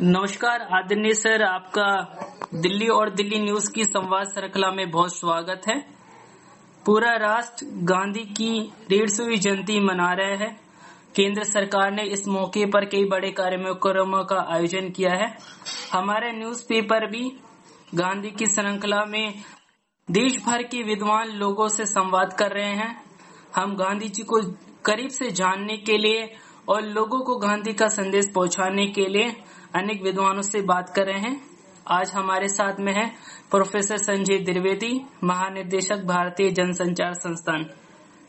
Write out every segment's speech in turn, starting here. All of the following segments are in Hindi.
नमस्कार, आदरणीय सर, आपका दिल्ली और दिल्ली न्यूज़ की संवाद श्रृंखला में बहुत स्वागत है। पूरा राष्ट्र गांधी की डेढ़ सौवीं जयंती मना रहे हैं। केंद्र सरकार ने इस मौके पर कई बड़े कार्यक्रमों का आयोजन किया है। हमारे न्यूज़पेपर भी गांधी की श्रृंखला में देश भर के विद्वान लोगों से संवाद कर रहे हैं। हम गांधी जी को करीब से जानने के लिए और लोगों को गांधी का संदेश पहुँचाने के लिए अनेक विद्वानों से बात कर रहे हैं। आज हमारे साथ में है प्रोफेसर संजय द्विवेदी महानिदेशक भारतीय जनसंचार संस्थान।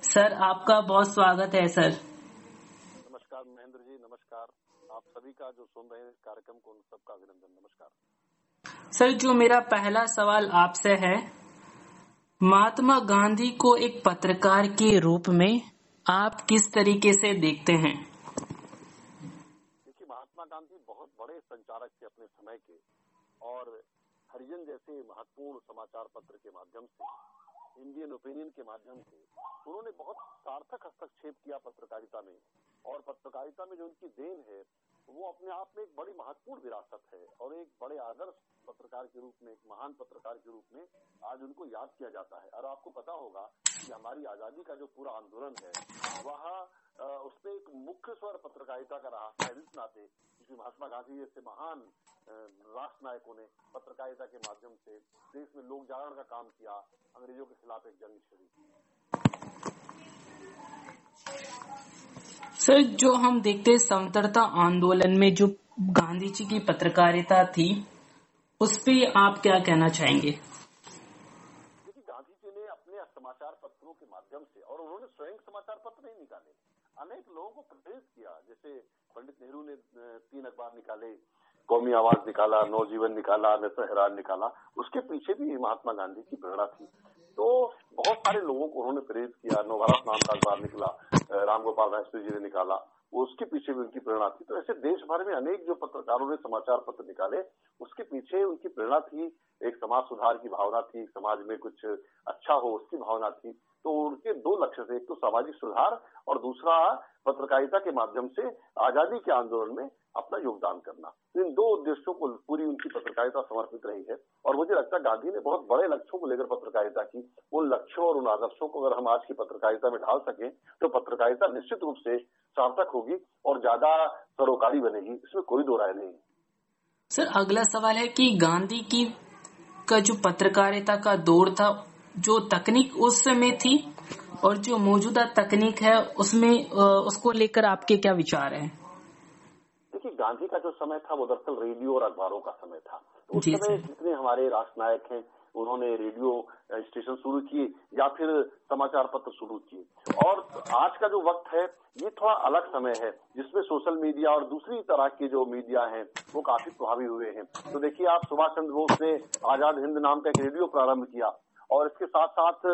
सर आपका बहुत स्वागत है सर। नमस्कार महेंद्र जी नमस्कार। आप सभी का जो सुन रहे हैं कार्यक्रम को उन सबका अभिनंदन नमस्कार। सर जो मेरा पहला सवाल आपसे है महात्मा गांधी को एक पत्रकार के रूप में आप किस तरीके से देखते हैं? महात्मा गांधी बहुत बड़े संचारक थे अपने समय के, और हरिजन जैसे महत्वपूर्ण समाचार पत्र के माध्यम से इंडियन ओपिनियन के माध्यम से, उन्होंने बहुत सार्थक हस्तक्षेप किया पत्रकारिता में। और पत्रकारिता में जो उनकी देन है, वो अपने आप में एक बड़ी महत्वपूर्ण विरासत है, और एक बड़े आदर्श पत्रकार के रूप में, एक महान पत्रकार के रूप में आज उनको याद किया जाता है। और आपको पता होगा कि हमारी आज़ादी का जो पूरा आंदोलन है, वह उसमें एक मुख्य स्वर पत्रकारिता का रहा इस नाते क्योंकि महात्मा गांधी जैसे महान राष्ट्र नायकों ने पत्रकारिता के माध्यम से देश में लोक जागरण का काम किया अंग्रेज़ों के खिलाफ एक जंग छड़ी सर जो हम देखते हैं समतरता आंदोलन में जो गांधी जी की पत्रकारिता थी उस पर आप क्या कहना चाहेंगे? देखिए गांधी जी ने अपने समाचार पत्रों के माध्यम से और उन्होंने स्वयं समाचार पत्र नहीं निकाले। अनेक लोगों को प्रेरित किया। जैसे पंडित नेहरू ने तीन अखबार निकाले, कौमी आवाज़ निकाला, नवजीवन निकाला नेत्र हैरान निकाला, उसके पीछे भी महात्मा गांधी की प्रेरणा थी। तो बहुत सारे लोगों को उन्होंने प्रेरित किया। नवभारत नाम का अखबार निकला राम गोपाल राष्ट्री जी ने निकाला, उसके पीछे भी उनकी प्रेरणा थी। तो ऐसे देश भर में अनेक जो पत्रकारों ने समाचार पत्र निकाले, उसके पीछे उनकी प्रेरणा थी। एक समाज सुधार की भावना थी, समाज में कुछ अच्छा हो उसकी भावना थी। तो उनके दो लक्ष्य थे, एक तो सामाजिक सुधार और दूसरा पत्रकारिता के माध्यम से आज़ादी के आंदोलन में अपना योगदान करना। इन दो उद्देश्यों को पूरी उनकी पत्रकारिता समर्पित रही है और मुझे लगता है गांधी ने बहुत बड़े लक्ष्यों को लेकर पत्रकारिता की। उन लक्ष्यों और उन आदर्शों को अगर हम आज की पत्रकारिता में ढाल सके तो पत्रकारिता निश्चित रूप से सार्थक होगी और ज़्यादा सरोकारी बनेगी। इसमें कोई दो राय नहीं। सर, अगला सवाल है कि गांधी की का जो पत्रकारिता का दौर था जो तकनीक उस समय थी और जो मौजूदा तकनीक है उसमें उसको लेकर आपके क्या विचार हैं? देखिए गांधी का जो समय था वो दरअसल रेडियो और अखबारों का समय था। तो उस समय जितने हमारे राष्ट्र नायक हैं उन्होंने रेडियो स्टेशन शुरू किए या फिर समाचार पत्र शुरू किए। और आज का जो वक्त है ये थोड़ा अलग समय है जिसमें सोशल मीडिया और दूसरी तरह के जो मीडिया हैं वो काफ़ी प्रभावी हुए हैं। तो देखिए आप सुभाष चंद्र बोस ने आज़ाद हिंद नाम का एक रेडियो प्रारंभ किया। और इसके साथ साथ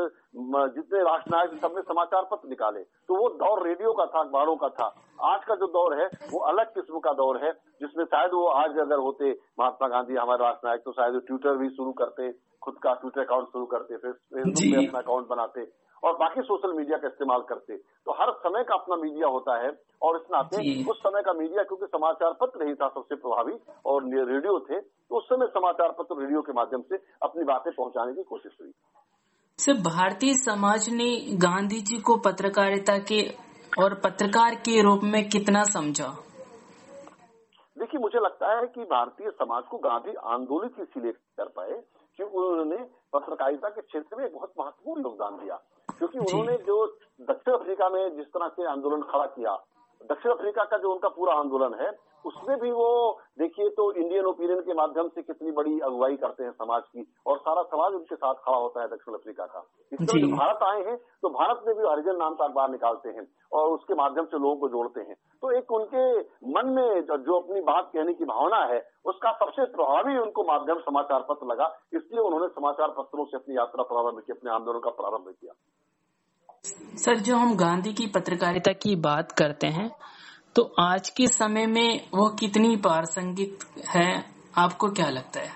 जितने राष्ट्र नायक सबने समाचार पत्र निकाले। तो वो दौर रेडियो का था अखबारों का था। आज का जो दौर है वो अलग किस्म का दौर है जिसमें शायद वो आज अगर होते महात्मा गांधी हमारे राष्ट्र नायक तो शायद ट्विटर भी शुरू करते खुद का ट्विटर अकाउंट शुरू करते फेसबुक पे अपना अकाउंट बनाते और बाकी सोशल मीडिया का इस्तेमाल करते। तो हर समय का अपना मीडिया होता है और इस नाते उस समय का मीडिया क्योंकि समाचार पत्र ही था सबसे प्रभावी और रेडियो थे तो उस समय समाचार पत्र रेडियो के माध्यम से अपनी बातें पहुँचाने की कोशिश हुई। सिर्फ़ भारतीय समाज ने गांधी जी को पत्रकारिता के और पत्रकार के रूप में कितना समझा? देखिए मुझे लगता है कि भारतीय समाज को गांधी आंदोलित इसीलिए कर पाए कि उन्होंने पत्रकारिता के क्षेत्र में बहुत महत्वपूर्ण योगदान दिया। क्योंकि उन्होंने जो दक्षिण अफ्रीका में जिस तरह से आंदोलन खड़ा किया दक्षिण अफ्रीका का जो उनका पूरा आंदोलन है उसमें भी वो देखिए तो इंडियन ओपिनियन के माध्यम से कितनी बड़ी अगुवाई करते हैं समाज की और सारा समाज उनके साथ खड़ा होता है दक्षिण अफ्रीका का। इस तरह भारत आए हैं तो भारत में भी हरिजन नाम का अखबार निकालते हैं और उसके माध्यम से लोगों को जोड़ते हैं। तो एक उनके मन में जो अपनी बात कहने की भावना है उसका सबसे प्रभावी उनको माध्यम समाचार पत्र लगा। इसलिए उन्होंने समाचार पत्रों से अपनी यात्रा प्रारंभ की अपने आंदोलन का प्रारंभ किया। सर जो हम गांधी की पत्रकारिता की बात करते हैं तो आज के समय में वो कितनी प्रासंगिक है? आपको क्या लगता है?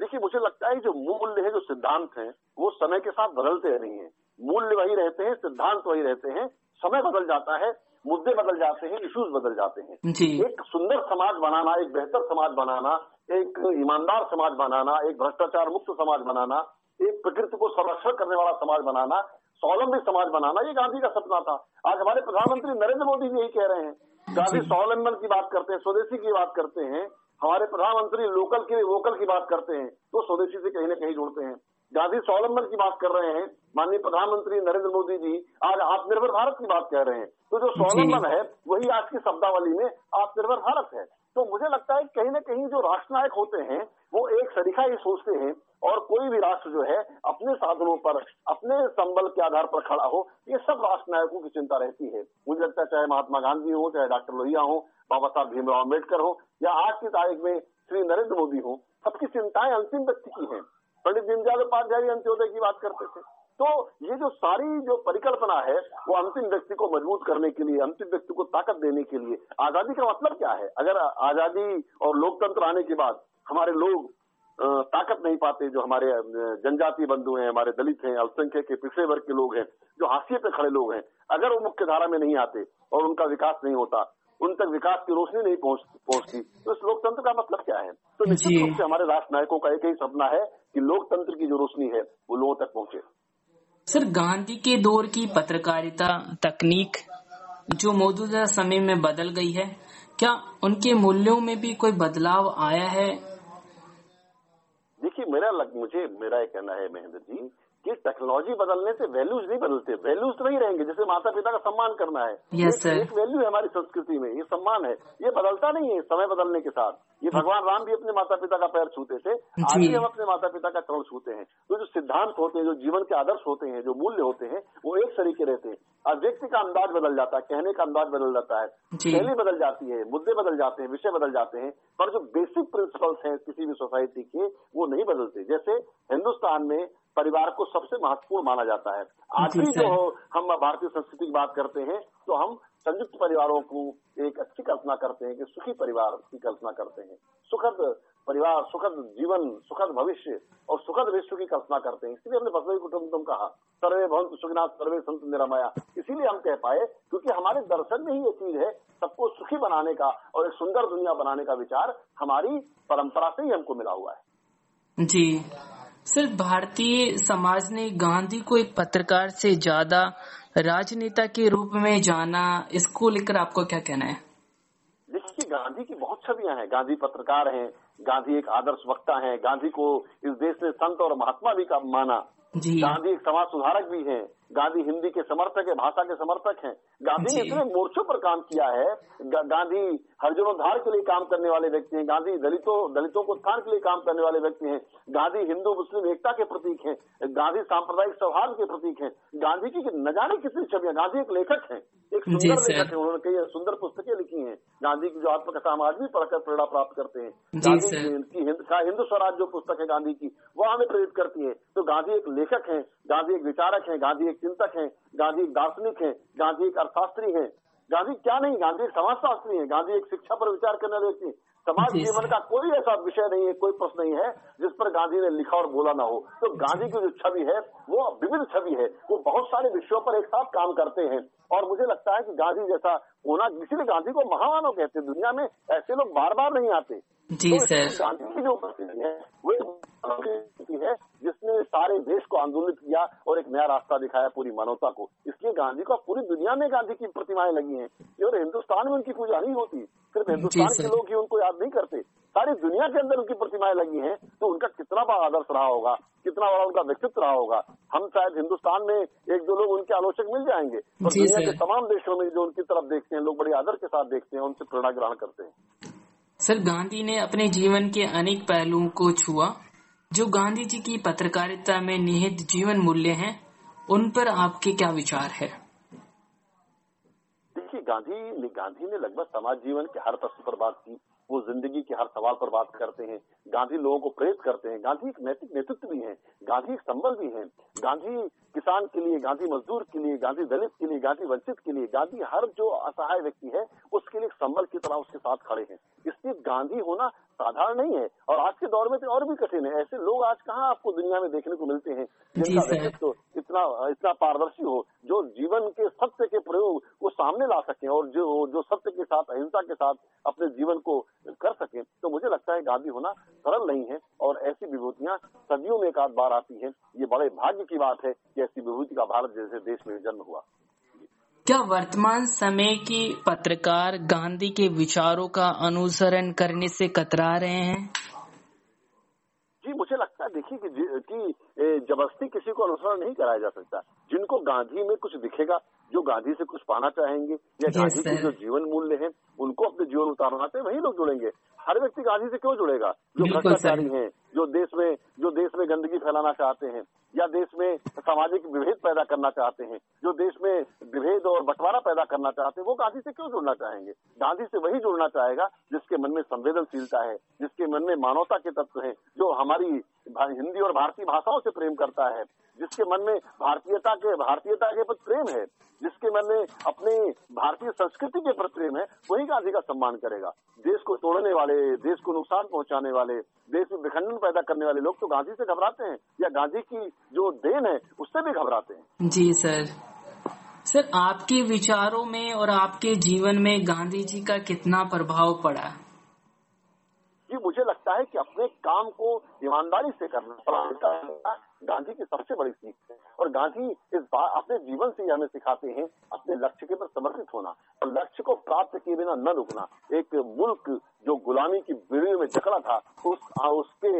देखिए मुझे लगता है जो मूल्य है जो सिद्धांत है वो समय के साथ बदलते नहीं है। मूल्य वही रहते हैं सिद्धांत वही रहते हैं। समय बदल जाता है मुद्दे बदल जाते हैं इश्यूज़ बदल जाते हैं। जी। एक सुंदर समाज बनाना एक बेहतर समाज बनाना एक ईमानदार समाज बनाना एक भ्रष्टाचार मुक्त समाज बनाना एक प्रकृति को संरक्षण करने वाला समाज बनाना स्वावलंबी समाज बनाना ये गांधी का सपना था। आज हमारे प्रधानमंत्री नरेंद्र मोदी भी यही कह रहे हैं। गांधी स्वावलंबन की बात करते हैं स्वदेशी की बात करते हैं हमारे प्रधानमंत्री लोकल के लिए वोकल की बात करते हैं तो स्वदेशी से कहीं ना कहीं जुड़ते हैं। गांधी स्वावलंबन की बात कर रहे हैं। माननीय प्रधानमंत्री नरेंद्र मोदी जी आज आत्मनिर्भर भारत की बात कह रहे हैं। तो जो स्वावलंबन है वही आज की शब्दावली में आत्मनिर्भर भारत है। तो मुझे लगता है कहीं ना कहीं जो राष्ट्र नायक होते हैं वो एक सरीखा ही सोचते हैं और कोई भी राष्ट्र जो है अपने साधनों पर अपने संबल के आधार पर खड़ा हो ये सब राष्ट्र नायकों की चिंता रहती है। मुझे लगता है चाहे महात्मा गांधी हो चाहे डॉक्टर लोहिया हो बाबा साहब भीमराव अंबेडकर हो या आज की तारीख में श्री नरेंद्र मोदी हो सबकी चिंताएँ अंतिम व्यक्ति की हैं। पंडित दीनदयाल उपाध्याय अंत्योदय की बात करते थे। तो ये जो सारी जो परिकल्पना है, वो अंतिम व्यक्ति को मज़बूत करने के लिए, अंतिम व्यक्ति को ताकत देने के लिए, आज़ादी का मतलब क्या है? अगर आज़ादी और लोकतंत्र आने के बाद हमारे लोग ताकत नहीं पाते, जो हमारे जनजातीय बंधु हैं, हमारे दलित हैं, अल्पसंख्यक के पिछड़े वर्ग के लोग हैं, जो हाशिए पे खड़े लोग हैं, अगर वो मुख्य धारा में नहीं आते और उनका विकास नहीं होता उन तक विकास की रोशनी नहीं पहुँच पहुँचती। तो इस लोकतंत्र का मतलब क्या है? तो निश्चित रूप से हमारे राष्ट्र नायकों का एक ही सपना है कि लोकतंत्र की जो रोशनी है वो लोगों तक पहुँचे। सर गांधी के दौर की पत्रकारिता तकनीक जो मौजूदा समय में बदल गई है क्या उनके मूल्यों में भी कोई बदलाव आया है? देखिए मेरा लग मुझे मेरा कहना है महेंद्र जी कि टेक्नोलॉजी बदलने से वैल्यूज़ नहीं बदलते वैल्यूज़ तो नहीं रहेंगे जैसे माता पिता का सम्मान करना है। Yes, एक, एक वैल्यू है हमारी संस्कृति में ये सम्मान है। ये बदलता नहीं है समय बदलने के साथ। ये भगवान राम भी अपने माता पिता का पैर छूते थे आज भी हम अपने माता पिता का चरण छूते हैं। तो जो सिद्धांत होते हैं जो जीवन के आदर्श होते हैं जो मूल्य होते हैं वो एक तरीके रहते हैं। अब व्यक्ति का अंदाज बदल जाता है कहने का अंदाज बदल जाता है शैली बदल जाती है मुद्दे बदल जाते हैं विषय बदल जाते हैं पर जो बेसिक प्रिंसिपल्स हैं किसी भी सोसाइटी के वो नहीं बदलते। जैसे हिंदुस्तान में परिवार को सबसे महत्वपूर्ण माना जाता है। आज भी जो हम भारतीय संस्कृति की बात करते हैं तो हम संयुक्त परिवारों को एक अच्छी कल्पना करते हैं कि सुखी परिवार की कल्पना करते हैं। सुखद परिवार सुखद जीवन सुखद भविष्य और सुखद विश्व की कल्पना करते हैं। इसलिए हमने बसवी कुटुम्बकम कहा सर्वे भवंत सुखनाथ सर्वे संत निरामया। इसीलिए हम कह पाए क्योंकि हमारे दर्शन में ही ये चीज़ है सबको सुखी बनाने का और एक सुंदर दुनिया बनाने का विचार हमारी परंपरा से ही हमको मिला हुआ है। जी। सिर्फ़ भारतीय समाज ने गांधी को एक पत्रकार से ज़्यादा राजनेता के रूप में जाना इसको लेकर आपको क्या कहना है? देखिए गांधी की बहुत छवियाँ हैं। गांधी पत्रकार हैं गांधी एक आदर्श वक्ता हैं गांधी को इस देश ने संत और महात्मा भी का माना। गांधी एक समाज सुधारक भी हैं। गांधी हिंदी के समर्थक है भाषा के समर्थक हैं। गांधी ने इतने मोर्चों पर काम किया है। गा, गांधी हरजनोद्धार के लिए काम करने वाले व्यक्ति हैं। गांधी दलितों दलितों को उत्थान के लिए काम करने वाले व्यक्ति हैं। गांधी हिंदू मुस्लिम एकता के प्रतीक हैं। गांधी सांप्रदायिक सौहार्द के प्रतीक हैं। गांधी की न जाने कितनी छवियाँ गांधी एक लेखक है। एक सुंदर लेखक है उन्होंने कई सुंदर पुस्तकें लिखी हैं। गांधी की जो आत्मकथा हम आज भी पढ़कर प्रेरणा प्राप्त करते हैं। गांधी की हिंदू स्वराज जो पुस्तक है गांधी की वो हमें प्रेरित करती है। तो गांधी एक लेखक है गांधी एक विचारक है गांधी एक चिंतक हैं गांधी दार्शनिक हैं गांधी एक अर्थशास्त्री हैं। गांधी क्या नहीं गांधी एक समाजशास्त्री है गांधी एक शिक्षा पर विचार करने वाले व्यक्ति समाज जीवन का कोई ऐसा विषय नहीं है कोई प्रश्न नहीं है जिस पर गांधी ने लिखा और बोला ना हो। तो गांधी की जो छवि है वो विविध छवि है। वो बहुत सारे विषयों पर एक साथ काम करते हैं। और मुझे लगता है कि गांधी जैसा होना इसीलिए गांधी को महामानव कहते हैं। दुनिया में ऐसे लोग बार बार नहीं आते। जी तो सर। गांधी की जो उपस्थिति है वो है जिसने सारे देश को आंदोलित किया और एक नया रास्ता दिखाया पूरी मानवता को। इसलिए गांधी को पूरी दुनिया में गांधी की प्रतिमाएँ लगी हैं। और हिंदुस्तान में उनकी पूजा नहीं होती। सिर्फ़ हिंदुस्तान के लोग ही उनको याद नहीं करते। सारी दुनिया के अंदर उनकी प्रतिमाएँ लगी हैं तो उनका कितना बड़ा आदर्श रहा होगा? कितना बड़ा उनका व्यक्तित्व रहा होगा? हम शायद हिंदुस्तान में एक दो लोग उनके आलोचक मिल जाएँगे। और दुनिया के तमाम देशों में जो उनकी तरफ़ देखते हैं लोग बड़े आदर के साथ देखते हैं उनसे प्रेरणा ग्रहण करते हैं। सर गांधी ने अपने जीवन के अनेक पहलुओं को छुआ। जो गांधी जी की पत्रकारिता में निहित जीवन मूल्य हैं, उन पर आपके क्या विचार है? देखिए, गांधी गांधी ने लगभग समाज जीवन के हर तत्व पर बात की। वो ज़िंदगी के हर सवाल पर बात करते हैं। गांधी लोगों को प्रेरित करते हैं। गांधी एक नैतिक नेतृत्व भी है। गांधी एक संबल भी है। गांधी किसान के लिए गांधी मजदूर के लिए गांधी दलित के लिए गांधी वंचित के लिए गांधी हर जो असहाय व्यक्ति है उसके लिए संबल की तरह उसके साथ खड़े हैं। इसलिए गांधी होना साधारण नहीं है। और आज के दौर में तो और भी कठिन है। ऐसे लोग आज कहाँ आपको दुनिया में देखने को मिलते हैं? जिनका व्यक्तित्व इतना इतना पारदर्शी हो जो जीवन के सत्य के प्रयोग को सामने ला सके और जो जो सत्य के साथ अहिंसा के साथ अपने जीवन लगता होना सरल नहीं है और ऐसी विभूतियाँ सदियों में एक आध बार आती है। ये बड़े भाग्य की बात है कि ऐसी विभूति का भारत जैसे देश में जन्म हुआ। क्या वर्तमान समय की पत्रकार गांधी के विचारों का अनुसरण करने से कतरा रहे हैं? जी मुझे लगता है देखिए कि, कि ज़बरदस्ती किसी को अनुसरण नहीं कराया जा सकता। जिनको गांधी में कुछ दिखेगा जो गांधी से कुछ पाना चाहेंगे या गांधी के जो जीवन मूल्य है उनको अपने जीवन उतारना चाहे वही लोग जुड़ेंगे। हर व्यक्ति गांधी से क्यों जुड़ेगा? जो भ्रष्टाचारी हैं जो देश में जो देश में गंदगी फैलाना चाहते हैं या देश में सामाजिक विभेद पैदा करना चाहते हैं जो देश में विभेद और बंटवारा पैदा करना चाहते हैं वो गांधी से क्यों जुड़ना चाहेंगे? गांधी से वही जुड़ना चाहेगा जिसके मन में संवेदनशीलता है जिसके मन में मानवता के तत्व है जो हमारी हिंदी और भारतीय भाषाओं से प्रेम करता है। जिसके मन में भारतीयता के भारतीयता के प्रति प्रेम है जिसके मन में अपनी भारतीय संस्कृति के प्रति प्रेम है वही गांधी का सम्मान करेगा। देश को तोड़ने वाले देश को नुकसान पहुँचाने वाले देश में विखंडन पैदा करने वाले लोग तो गांधी से घबराते हैं या गांधी की जो देन है उससे भी घबराते हैं। जी सर। सर आपके विचारों में और आपके जीवन में गांधी जी का कितना प्रभाव पड़ा? जी मुझे लगता है कि अपने काम को ईमानदारी से करना गांधी की सबसे बड़ी सीख है। और गांधी इस बात अपने जीवन से हमें सिखाते हैं, अपने लक्ष्य के पर समर्पित होना और लक्ष्य को प्राप्त किए बिना न रुकना। एक मुल्क जो गुलामी की बीड़ी में जकड़ा था, उस उसके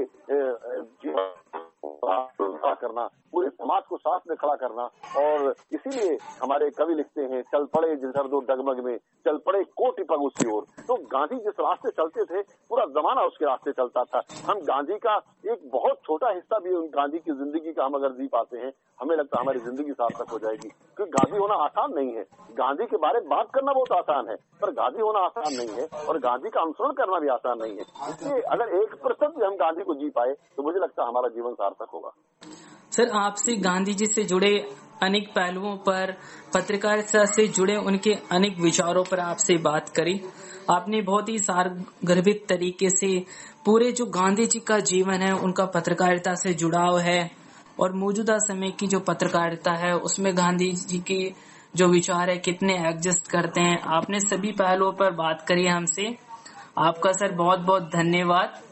करना, पूरे समाज को साथ में खड़ा करना। और इसीलिए हमारे कवि लिखते हैं, चल पड़े जिधर दो डगमग में, चल पड़े कोटि पग उसी ओर। तो गांधी जिस रास्ते चलते थे, पूरा जमाना उसके रास्ते चलता था। हम गांधी का एक बहुत छोटा हिस्सा भी उन गांधी की ज़िंदगी का हम अगर जी पाते हैं, हमें लगता है हमारी ज़िंदगी सार्थक हो जाएगी। क्योंकि गांधी होना आसान नहीं है। गांधी के बारे में बात करना बहुत आसान है, पर गांधी होना आसान नहीं है, और गांधी का अनुसरण करना भी आसान नहीं है। इसलिए अगर एक प्रतिशत भी हम गांधी को जी पाए तो मुझे लगता है हमारा जीवन सार्थक होगा। सर, आपसे गांधी जी से जुड़े अनेक पहलुओं पर पत्रकारिता से जुड़े उनके अनेक विचारों पर आपसे बात करी। आपने बहुत ही सारगर्भित तरीके से पूरे जो गांधी जी का जीवन है, उनका पत्रकारिता से जुड़ाव है और मौजूदा समय की जो पत्रकारिता है, उसमें गांधी जी के जो विचार है, कितने एडजस्ट करते हैं। आपने सभी पहलुओं पर बात करी हमसे। आपका सर बहुत बहुत धन्यवाद।